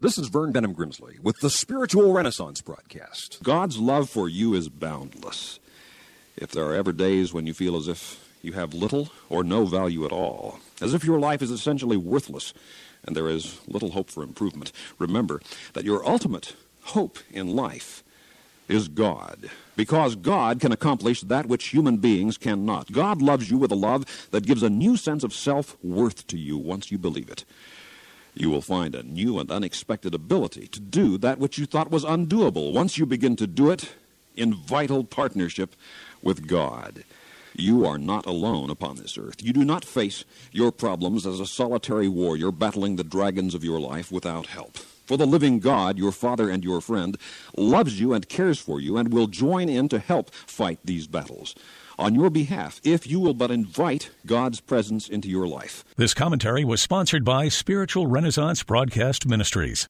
This is Vern Benham Grimsley with the Spiritual Renaissance broadcast. God's love for you is boundless. If there are ever days when you feel as if you have little or no value at all, as if your life is essentially worthless and there is little hope for improvement, remember that your ultimate hope in life is God. Because God can accomplish that which human beings cannot. God loves you with a love that gives a new sense of self worth to you once you believe it you will find a new and unexpected ability to do that which you thought was undoable once you begin to do it in vital partnership with God. You are not alone upon this earth. You do not face your problems as a solitary warrior battling the dragons of your life without help. For the living God, your Father and your friend, loves you and cares for you and will join in to help fight these battles on your behalf if you will but invite God's presence into your life. This commentary was sponsored by Spiritual Renaissance Broadcast Ministries.